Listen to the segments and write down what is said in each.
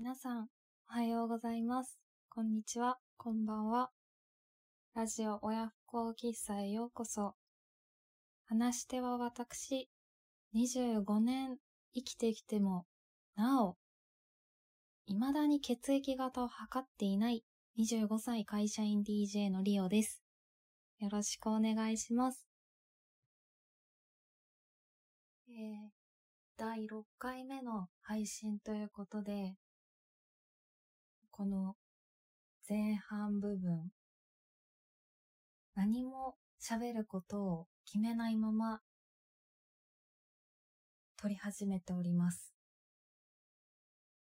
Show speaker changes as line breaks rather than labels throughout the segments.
皆さん、おはようございます。こんにちは、こんばんは。ラジオ親不孝喫茶へようこそ。話し手は私、25年生きてきても、なお、未だに血液型を測っていない25歳会社員 DJ のリオです。よろしくお願いします。えー、第6回目の配信ということで、この前半部分、何も喋ることを決めないまま撮り始めております。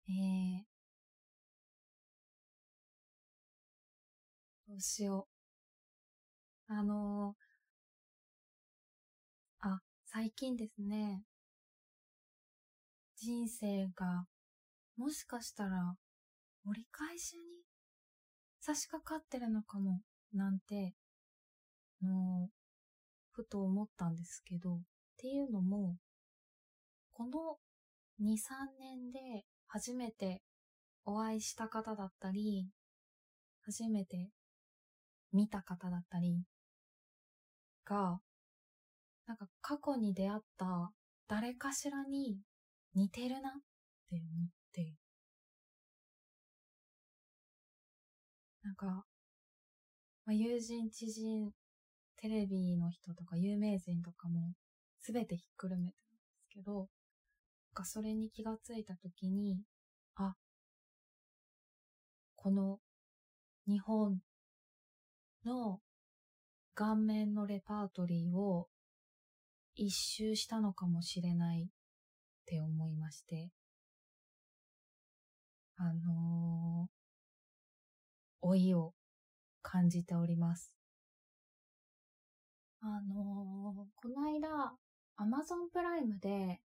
えー、どうしよう。あのー、あ、最近ですね、人生がもしかしたら折り返しに差し掛かってるのかも、なんて、の、ふと思ったんですけど、っていうのも、この2、3年で初めてお会いした方だったり、初めて見た方だったりが、なんか過去に出会った誰かしらに似てるなって思って、なんか、まあ、友人、知人、テレビの人とか有名人とかもすべてひっくるめてるんですけど、なんかそれに気がついたときに、あ、この日本の顔面のレパートリーを一周したのかもしれないって思いまして、あの、老いを感じております。あのー、この間、アマゾンプライムで、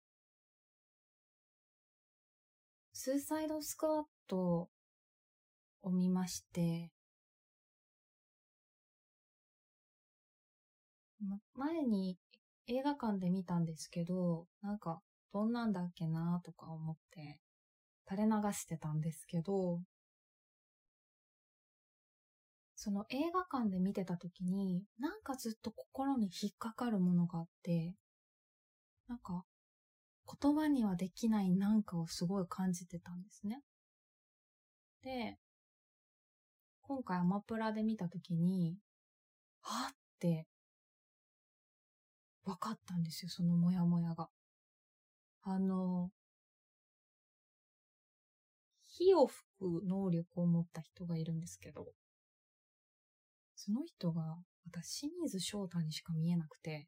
スーサイドスクワットを見まして、前に映画館で見たんですけど、なんか、どんなんだっけなとか思って、垂れ流してたんですけど、その映画館で見てた時に、なんかずっと心に引っかかるものがあって、なんか、言葉にはできないなんかをすごい感じてたんですね。で、今回アマプラで見た時に、はって、分かったんですよ、そのモヤモヤが。あの、火を吹く能力を持った人がいるんですけど、その人が私、清水翔太にしか見えなくて、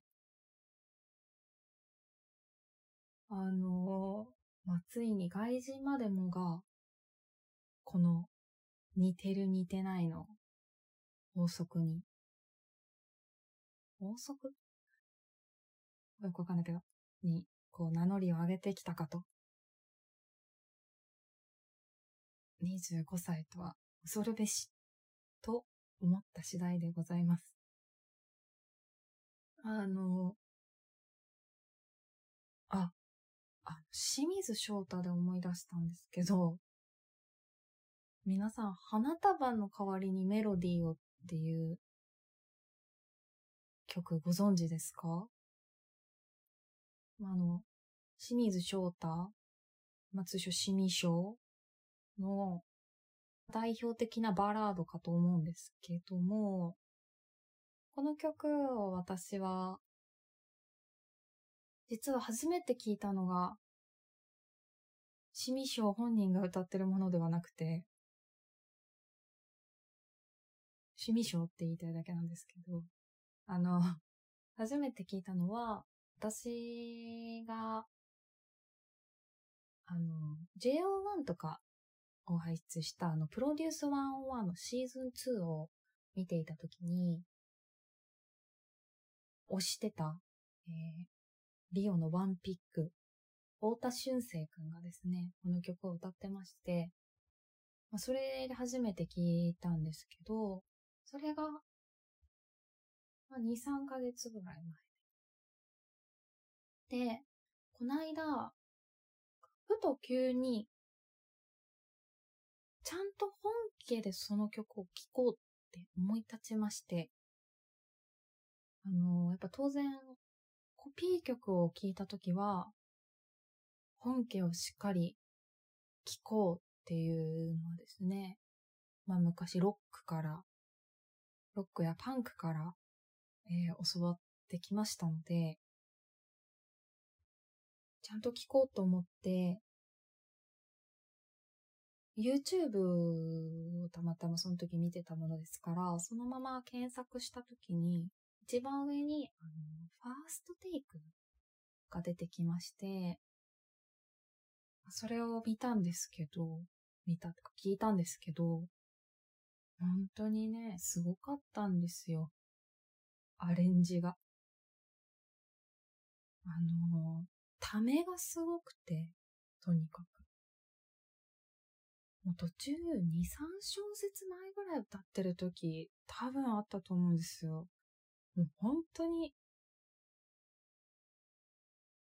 あの、まあ、ついに外人までもが、この似てる似てないの法則に、法則？よくわかんないけど、に、こう名乗りを上げてきたかと。25歳とは恐るべし、と思った次第でございます。あの、あ、あ、清水翔太で思い出したんですけど、皆さん、花束の代わりにメロディーをっていう曲ご存知ですか？あの、清水翔太、松書清水翔の代表的なバラードかと思うんですけども、この曲を私は、実は初めて聞いたのが、清水翔本人が歌ってるものではなくて、清水翔って言いたいだけなんですけど、あの、初めて聞いたのは、私が、あの、JO1 とかを輩出した、あの、プロデュース101のシーズン2を見ていたときに、推してた、えー、リオのワンピック、太田俊生くんがですね、この曲を歌ってまして、まあ、それで初めて聞いたんですけど、それが、まあ、2、3ヶ月ぐらい前。で、こないだ、ふと急に、ちゃんと本家でその曲を聴こうって思い立ちまして、あの、やっぱ当然、コピー曲を聴いたときは、本家をしっかり聴こうっていうのはですね、まあ昔ロックから、ロックやパンクから、えー、教わってきましたので、ちゃんと聴こうと思って、YouTube をたまたまその時見てたものですから、そのまま検索した時に、一番上に、あの、ファーストテイクが出てきまして、それを見たんですけど、見たとか聞いたんですけど、本当にね、すごかったんですよ。アレンジが。あの、ためがすごくて、とにかく。もう途中2、3小節前ぐらい歌ってる時、多分あったと思うんですよ。もう本当に、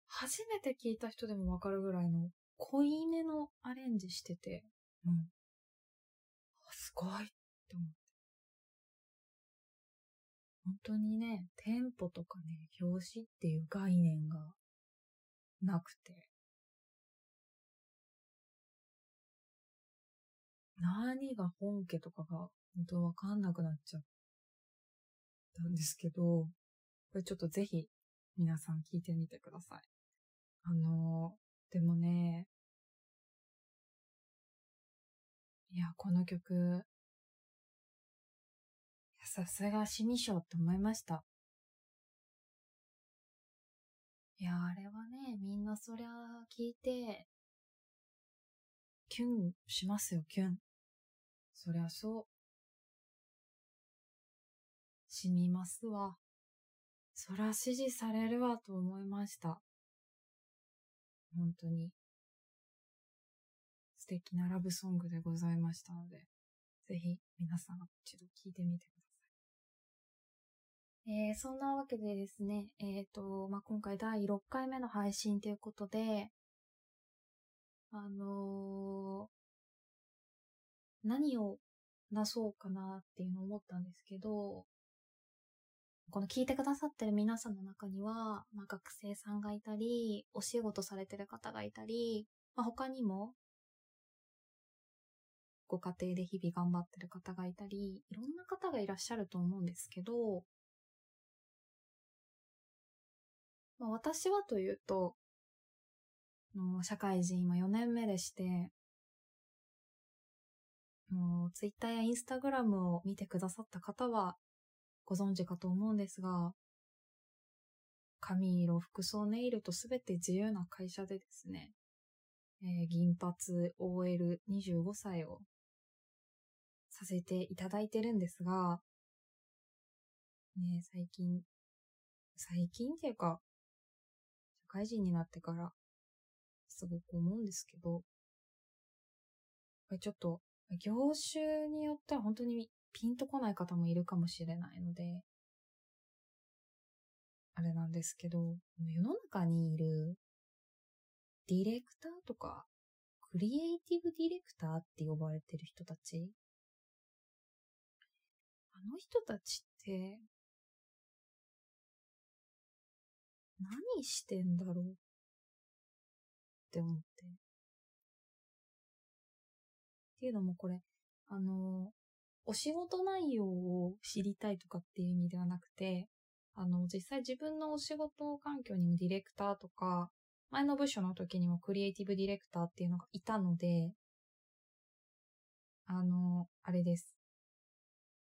初めて聞いた人でもわかるぐらいの濃いめのアレンジしてて、うん。あすごいって思って。本当にね、テンポとかね、表紙っていう概念がなくて、何が本家とかが本当わかんなくなっちゃったんですけど、これちょっとぜひ皆さん聞いてみてください。あの、でもね、いや、この曲、さすがシミショーって思いました。いや、あれはね、みんなそりゃ聞いて、キュンしますよ、キュン。そりゃそう。しみますわ。そら支持されるわと思いました。本当に。素敵なラブソングでございましたので、ぜひ皆さん一度聴いてみてください。えー、そんなわけでですね、えっ、ー、と、まあ、今回第6回目の配信ということで、あの、何を出そうかなっていうのを思ったんですけど、この聞いてくださってる皆さんの中には、まあ、学生さんがいたり、お仕事されてる方がいたり、まあ、他にも、ご家庭で日々頑張ってる方がいたり、いろんな方がいらっしゃると思うんですけど、まあ、私はというと、社会人今4年目でして、もうツイッターやインスタグラムを見てくださった方はご存知かと思うんですが、髪色、服装、ネイルとすべて自由な会社でですね、えー、銀髪 OL25 歳をさせていただいてるんですが、ね、最近、最近っていうか、社会人になってからすごく思うんですけど、ちょっと、業種によっては本当にピンとこない方もいるかもしれないので、あれなんですけど、世の中にいるディレクターとか、クリエイティブディレクターって呼ばれてる人たち、あの人たちって、何してんだろう？って思って。っていうのもこれ、あの、お仕事内容を知りたいとかっていう意味ではなくて、あの、実際自分のお仕事環境にもディレクターとか、前の部署の時にもクリエイティブディレクターっていうのがいたので、あの、あれです。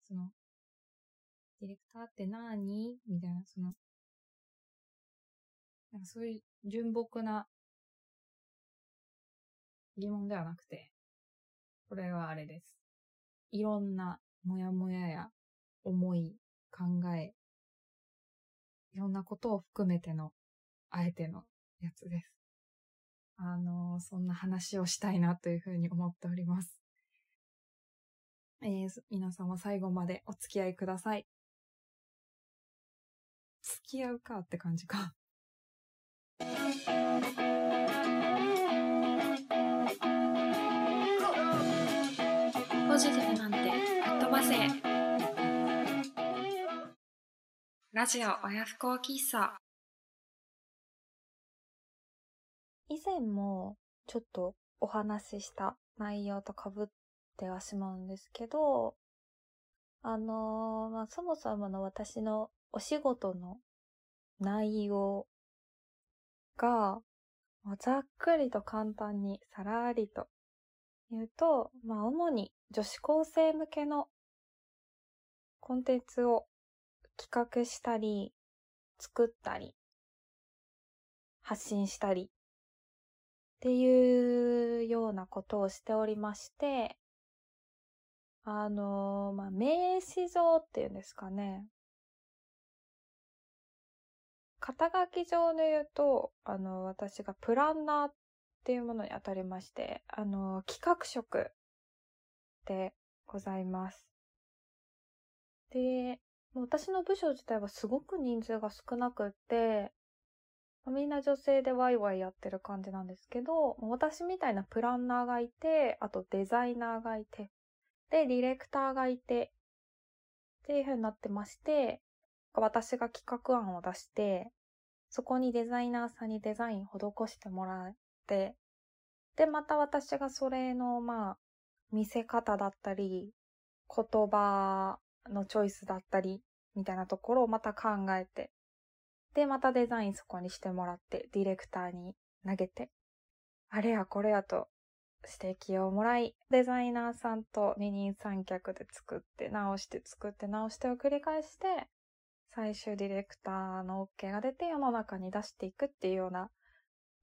その、ディレクターって何？みたいな、その、なんかそういう純朴な疑問ではなくて、これはあれです。いろんなもやもやや思い、考え、いろんなことを含めての、あえてのやつです。あの、そんな話をしたいなというふうに思っております。えー、皆様最後までお付き合いください。付き合うかって感じか。
ジティブなんて飛ばせラジオ親不孝喫茶
以前もちょっとお話しした内容と被ってはしまうんですけど、あのー、まあ、そもそもの私のお仕事の内容が、ざっくりと簡単にさらりと言うと、まあ、主に女子高生向けのコンテンツを企画したり、作ったり、発信したり、っていうようなことをしておりまして、あの、まあ、名刺上っていうんですかね。肩書き上で言うと、あの、私がプランナーっていうものに当たりまして、あの、企画職でございます。で、私の部署自体はすごく人数が少なくって、みんな女性でワイワイやってる感じなんですけど、私みたいなプランナーがいて、あとデザイナーがいて、で、ディレクターがいて、っていう風になってまして、私が企画案を出して、そこにデザイナーさんにデザイン施してもら、で、また私がそれの、まあ、見せ方だったり、言葉のチョイスだったり、みたいなところをまた考えて、で、またデザインそこにしてもらって、ディレクターに投げて、あれやこれやと指摘をもらい、デザイナーさんと二人三脚で作って、直して作って直してを繰り返して、最終ディレクターの OK が出て世の中に出していくっていうような、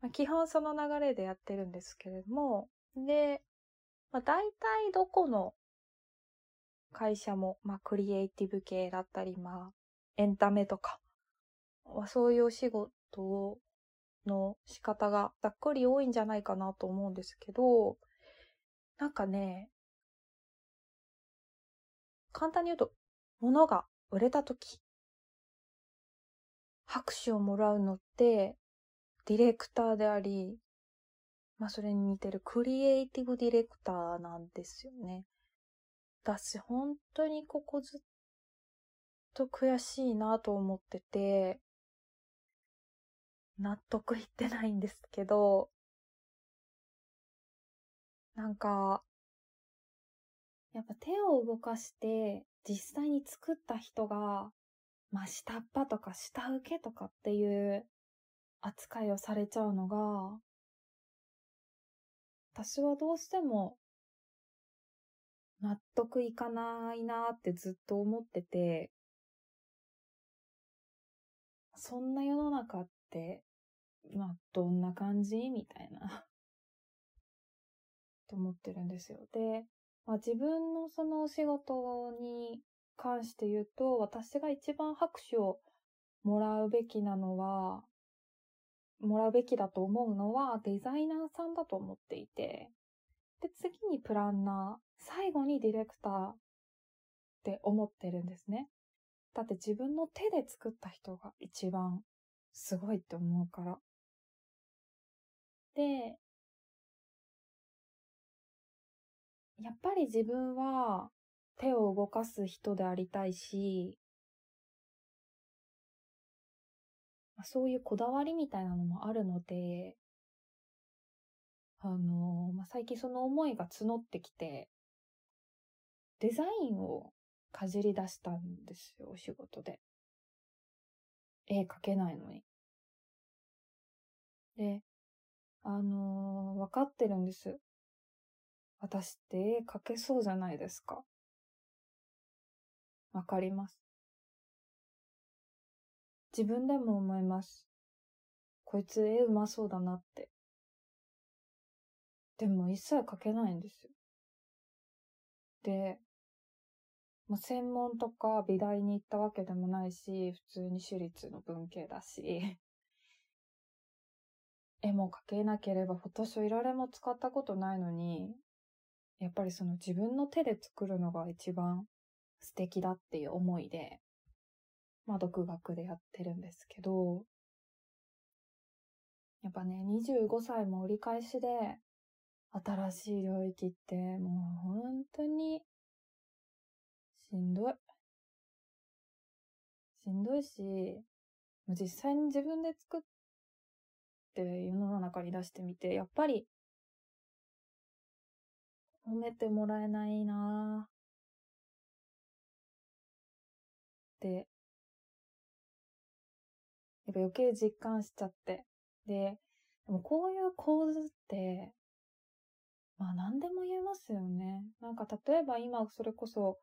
まあ、基本その流れでやってるんですけれども、で、まあ、大体どこの会社も、まあ、クリエイティブ系だったり、まあ、エンタメとか、まあそういうお仕事の仕方がざっくり多いんじゃないかなと思うんですけど、なんかね、簡単に言うと、物が売れた時、拍手をもらうのって、ディレクターであり、まあそれに似てるクリエイティブディレクターなんですよね。だし、本当にここずっと悔しいなと思ってて、納得いってないんですけど、なんか、やっぱ手を動かして実際に作った人が、まあ、下っ端とか下請けとかっていう扱いをされちゃうのが、私はどうしても納得いかないなってずっと思ってて、そんな世の中って、まあ、どんな感じ？みたいな と思ってるんですよ。で、まあ、自分のそのお仕事に関して言うと、私が一番拍手をもらうべきなのは、もらうべきだと思うのはデザイナーさんだと思っていて、で、次にプランナー、最後にディレクターって思ってるんですね。だって自分の手で作った人が一番すごいって思うから。で、やっぱり自分は手を動かす人でありたいし、そういうこだわりみたいなのもあるので、あの、まあ、最近その思いが募ってきて、デザインをかじり出したんですよ、お仕事で。絵描けないのに。で、あのー、わかってるんです。私って絵描けそうじゃないですか。わかります。自分でも思います。こいつ絵うまそうだなって。でも一切描けないんですよ。で、もう専門とか美大に行ったわけでもないし、普通に私立の文系だし、絵も描けなければフォトショーいられも使ったことないのに、やっぱりその自分の手で作るのが一番素敵だっていう思いで、まあ独学でやってるんですけど、やっぱね、25歳も折り返しで、新しい領域ってもう本当にしんどい。しんどいし、実際に自分で作って世の中に出してみて、やっぱり褒めてもらえないなぁ。って、やっぱ余計実感しちゃって。で、でもこういう構図って、まあ何でも言えますよね。なんか例えば今それこそ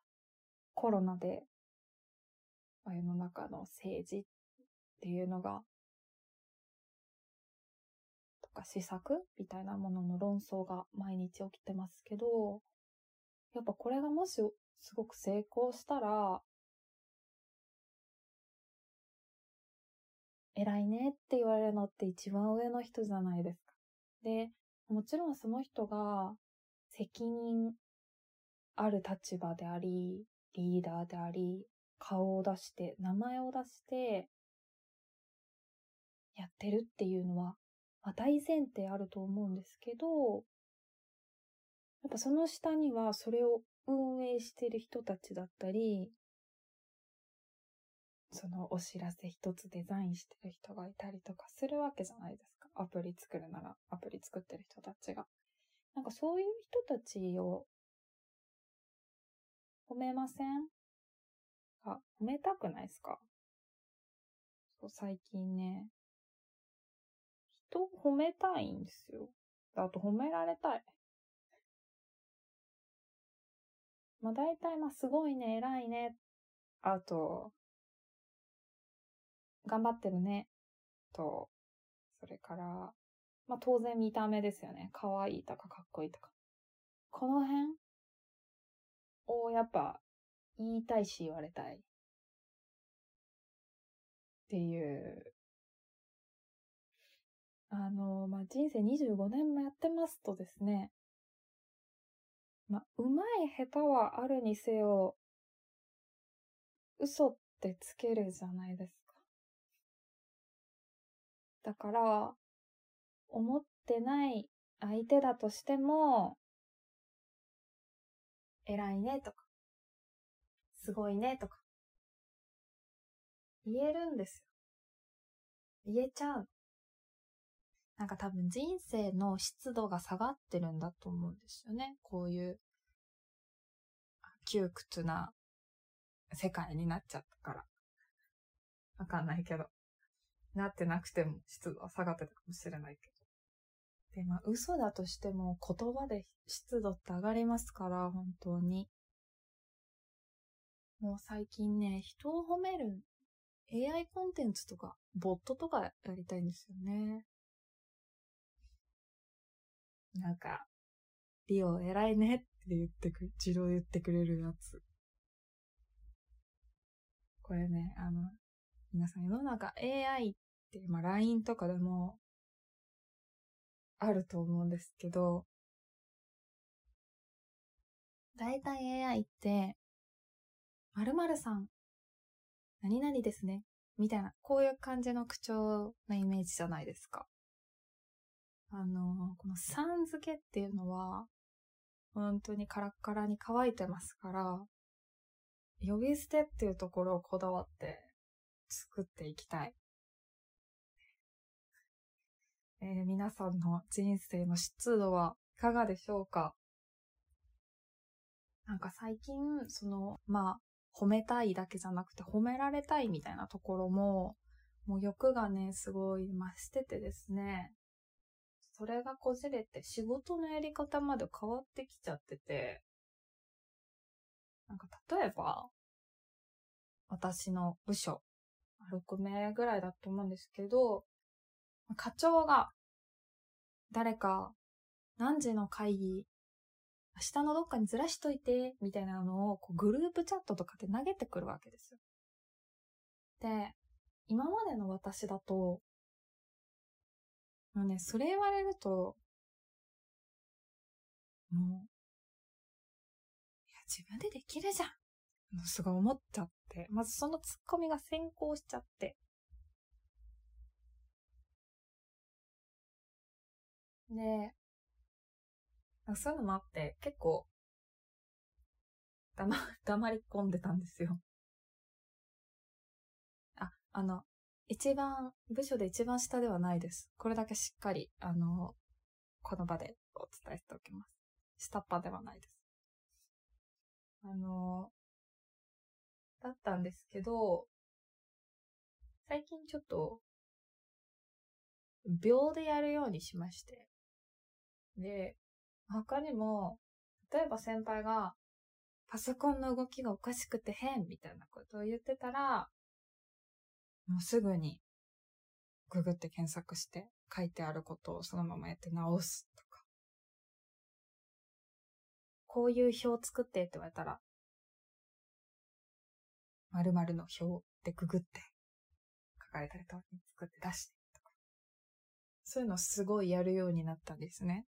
コロナで、世の中の政治っていうのが、とか施策みたいなものの論争が毎日起きてますけど、やっぱこれがもしすごく成功したら、偉いねって言われるのって一番上の人じゃないですか。で、もちろんその人が責任ある立場であり、リーダーであり、顔を出して、名前を出して、やってるっていうのは、まあ、大前提あると思うんですけど、やっぱその下にはそれを運営してる人たちだったり、そのお知らせ一つデザインしてる人がいたりとかするわけじゃないですか。アプリ作るならアプリ作ってる人たちが。なんかそういう人たちを褒めません？あ、褒めたくないですか？そう、最近ね、人を褒めたいんですよ。あと褒められたい。まあ大体まあすごいね、偉いね。あと、頑張ってるね。と、それから、まあ当然見た目ですよね。可愛いとかかっこいいとか。この辺をやっぱ言いたいし言われたい。っていう。あの、まあ、人生25年もやってますとですね。まあ、うまい下手はあるにせよ、嘘ってつけるじゃないです。だから、思ってない相手だとしても、偉いねとか、すごいねとか、言えるんですよ。言えちゃう。なんか多分人生の湿度が下がってるんだと思うんですよね。こういう窮屈な世界になっちゃったから。わかんないけど。なってなくても湿度は下がってたかもしれないけど。で、まあ嘘だとしても言葉で湿度って上がりますから、本当に。もう最近ね、人を褒める AI コンテンツとか、ボットとかやりたいんですよね。なんか、リオ偉いねって言ってく、自動言ってくれるやつ。これね、あの、皆さん世の中 AI って、まあ LINE とかでも、あると思うんですけど、だいたい AI って、〇〇さん、何々ですね。みたいな、こういう感じの口調なイメージじゃないですか。あの、このさん付けっていうのは、本当にカラッカラに乾いてますから、呼び捨てっていうところをこだわって作っていきたい。えー皆さんの人生の湿度はいかがでしょうか？なんか最近、その、まあ、褒めたいだけじゃなくて褒められたいみたいなところも、もう欲がね、すごい増しててですね、それがこじれて仕事のやり方まで変わってきちゃってて、なんか例えば、私の部署、6名ぐらいだと思うんですけど、課長が、誰か、何時の会議、明日のどっかにずらしといて、みたいなのをこうグループチャットとかで投げてくるわけですよ。で、今までの私だと、もうね、それ言われると、もう、いや、自分でできるじゃん。もうすごい思っちゃって、まずそのツッコミが先行しちゃって。で、そういうのもあって、結構、だま、黙り込んでたんですよ。あ、あの、一番、部署で一番下ではないです。これだけしっかり、あの、この場でお伝えしておきます。下っ端ではないです。あの、だったんですけど、最近ちょっと、秒でやるようにしまして。で、他にも、例えば先輩が、パソコンの動きがおかしくて変みたいなことを言ってたら、もうすぐに、ググって検索して書いてあることをそのままやって直すとか。こういう表作ってって言われたら、〇〇の表でググって書かれたりとか作って出してとか。そういうのすごいやるようになったんですね。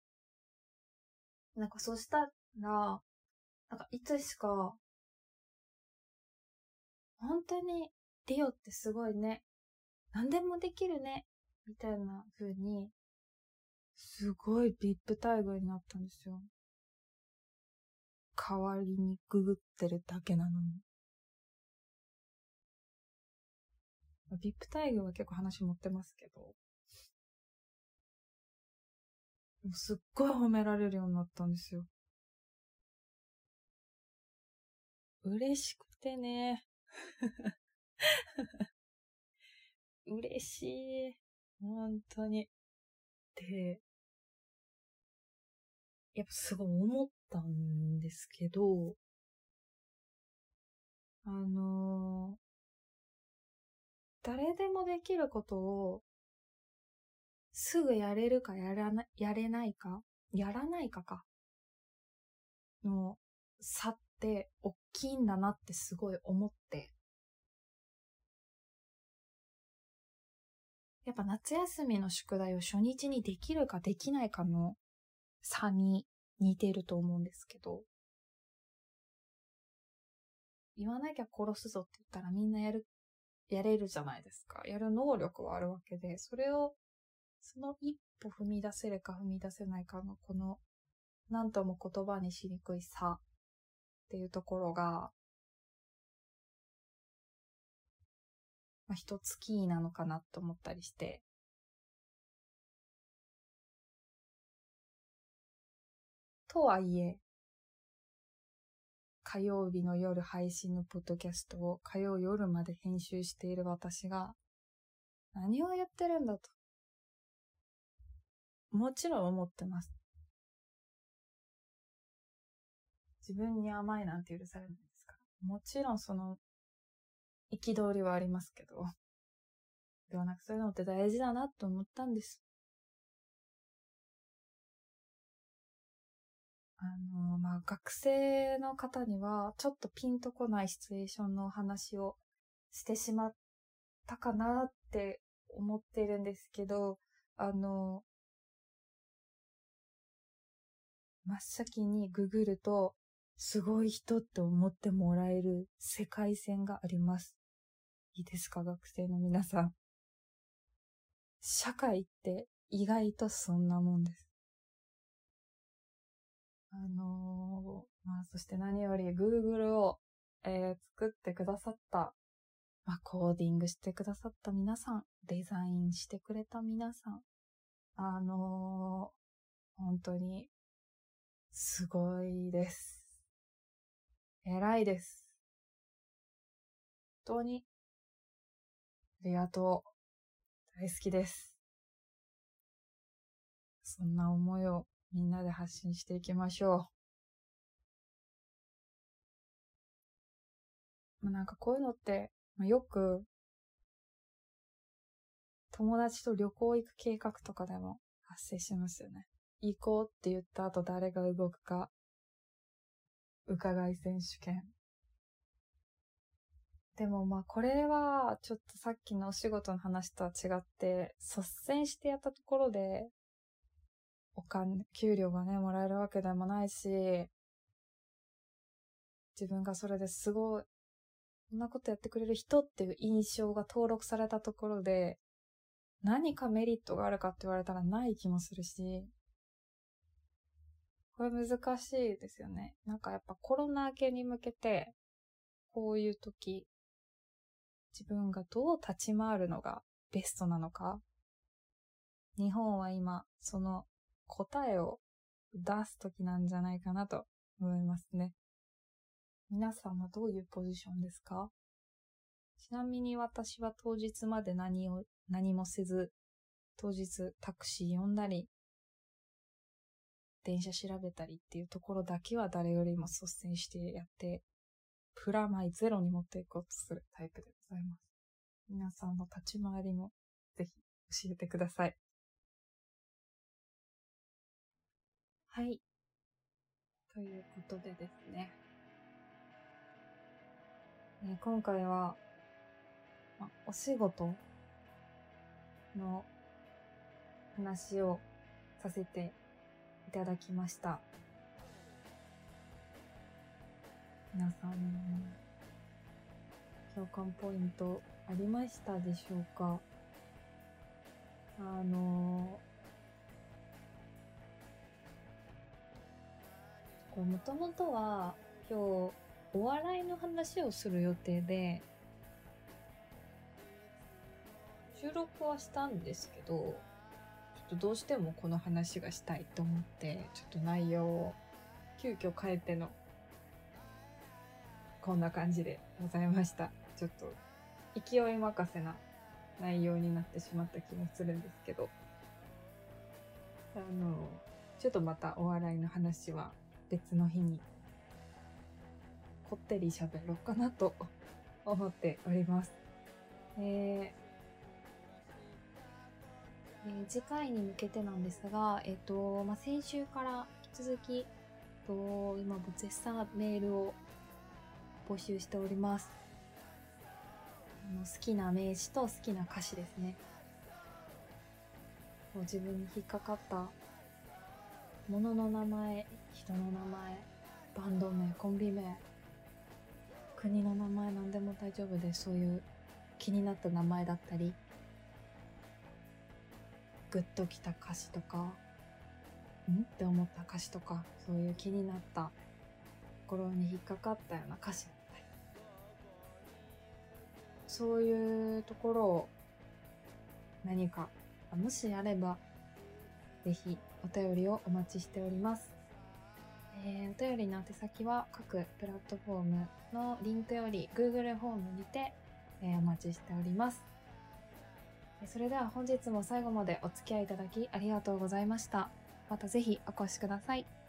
なんかそしたら、なんかいつしか、本当にリオってすごいね。何でもできるね。みたいな風に、すごい VIP 待遇になったんですよ。代わりにググってるだけなのに。VIP 待遇は結構話持ってますけど、もうすっごい褒められるようになったんですよ。嬉しくてね。嬉しい。本当に。で、やっぱすごい思ったんですけど、あの誰でもできることを、すぐやれるかやらな、やれないか、やらないかか、の差って大きいんだなってすごい思って。やっぱ夏休みの宿題を初日にできるかできないかの差に似てると思うんですけど、言わなきゃ殺すぞって言ったらみんなやる、やれるじゃないですか。やる能力はあるわけで、それを、その一歩踏み出せるか踏み出せないかのこの、なんとも言葉にしにくい差っていうところが、まあ、一つキーなのかなと思ったりして。とはいえ、火曜日の夜配信のポッドキャストを火曜夜まで編集している私が、何を言ってるんだと。もちろん思ってます。自分に甘いなんて許されないですから。もちろんその、憤りはありますけど。ではなくそういうのって大事だなと思ったんです。あの、まあ、学生の方には、ちょっとピンとこないシチュエーションの話をしてしまったかなって思ってるんですけど、あの、真っ先にググると、すごい人って思ってもらえる世界線があります。いいですか、学生の皆さん。社会って意外とそんなもんです。あのー、まあ、そして何より Google を、えー、作ってくださった、まあ、コーディングしてくださった皆さん、デザインしてくれた皆さん、あのー、本当に、すごいです。偉いです。本当に、ありがとう。大好きです。そんな思いをみんなで発信していきましょう。まあ、なんかこういうのって、まあ、よく、友達と旅行行く計画とかでも発生しますよね。行こうって言った後誰が動くか、伺い選手権。でもまあこれはちょっとさっきのお仕事の話とは違って、率先してやったところで、お金、給料がね、もらえるわけでもないし、自分がそれですごい、こんなことやってくれる人っていう印象が登録されたところで、何かメリットがあるかって言われたらない気もするし、これ難しいですよね。なんかやっぱコロナ明けに向けて、こういう時、自分がどう立ち回るのがベストなのか。日本は今、その答えを出す時なんじゃないかなと思いますね。皆さんはどういうポジションですか？ちなみに私は当日まで何を、何もせず、当日タクシー呼んだり、電車調べたりっていうところだけは誰よりも率先してやって、プラマイゼロに持っていこうとするタイプでございます。皆さんの立ち回りもぜひ教えてください。はい。ということでですね。え今回は、ま、お仕事の話をさせていただきました。皆さん、共感ポイントありましたでしょうか？あのもともとは今日お笑いの話をする予定で収録はしたんですけどちょっとどうしてもこの話がしたいと思って、ちょっと内容を急遽変えての、こんな感じでございました。ちょっと勢い任せな内容になってしまった気もするんですけど、あの、ちょっとまたお笑いの話は別の日にこってり喋ろうかなと思っております。えーえー、次回に向けてなんですが、えっ、ー、と、まあ、先週から引き続き、と今も絶賛メールを募集しております。あの好きな名詞と好きな歌詞ですね。自分に引っかかったもの名前、人の名前、バンド名、コンビ名、国の名前何でも大丈夫で。そういう気になった名前だったり、グッときた歌詞とか、ん？って思った歌詞とか、そういう気になった心に引っかかったような歌詞だったり、そういうところを何か、もしあれば、ぜひお便りをお待ちしております。えー、お便りの宛先は各プラットフォームのリンクより Google フォームにて、えー、お待ちしております。それでは本日も最後までお付き合いいただきありがとうございました。またぜひお越しください。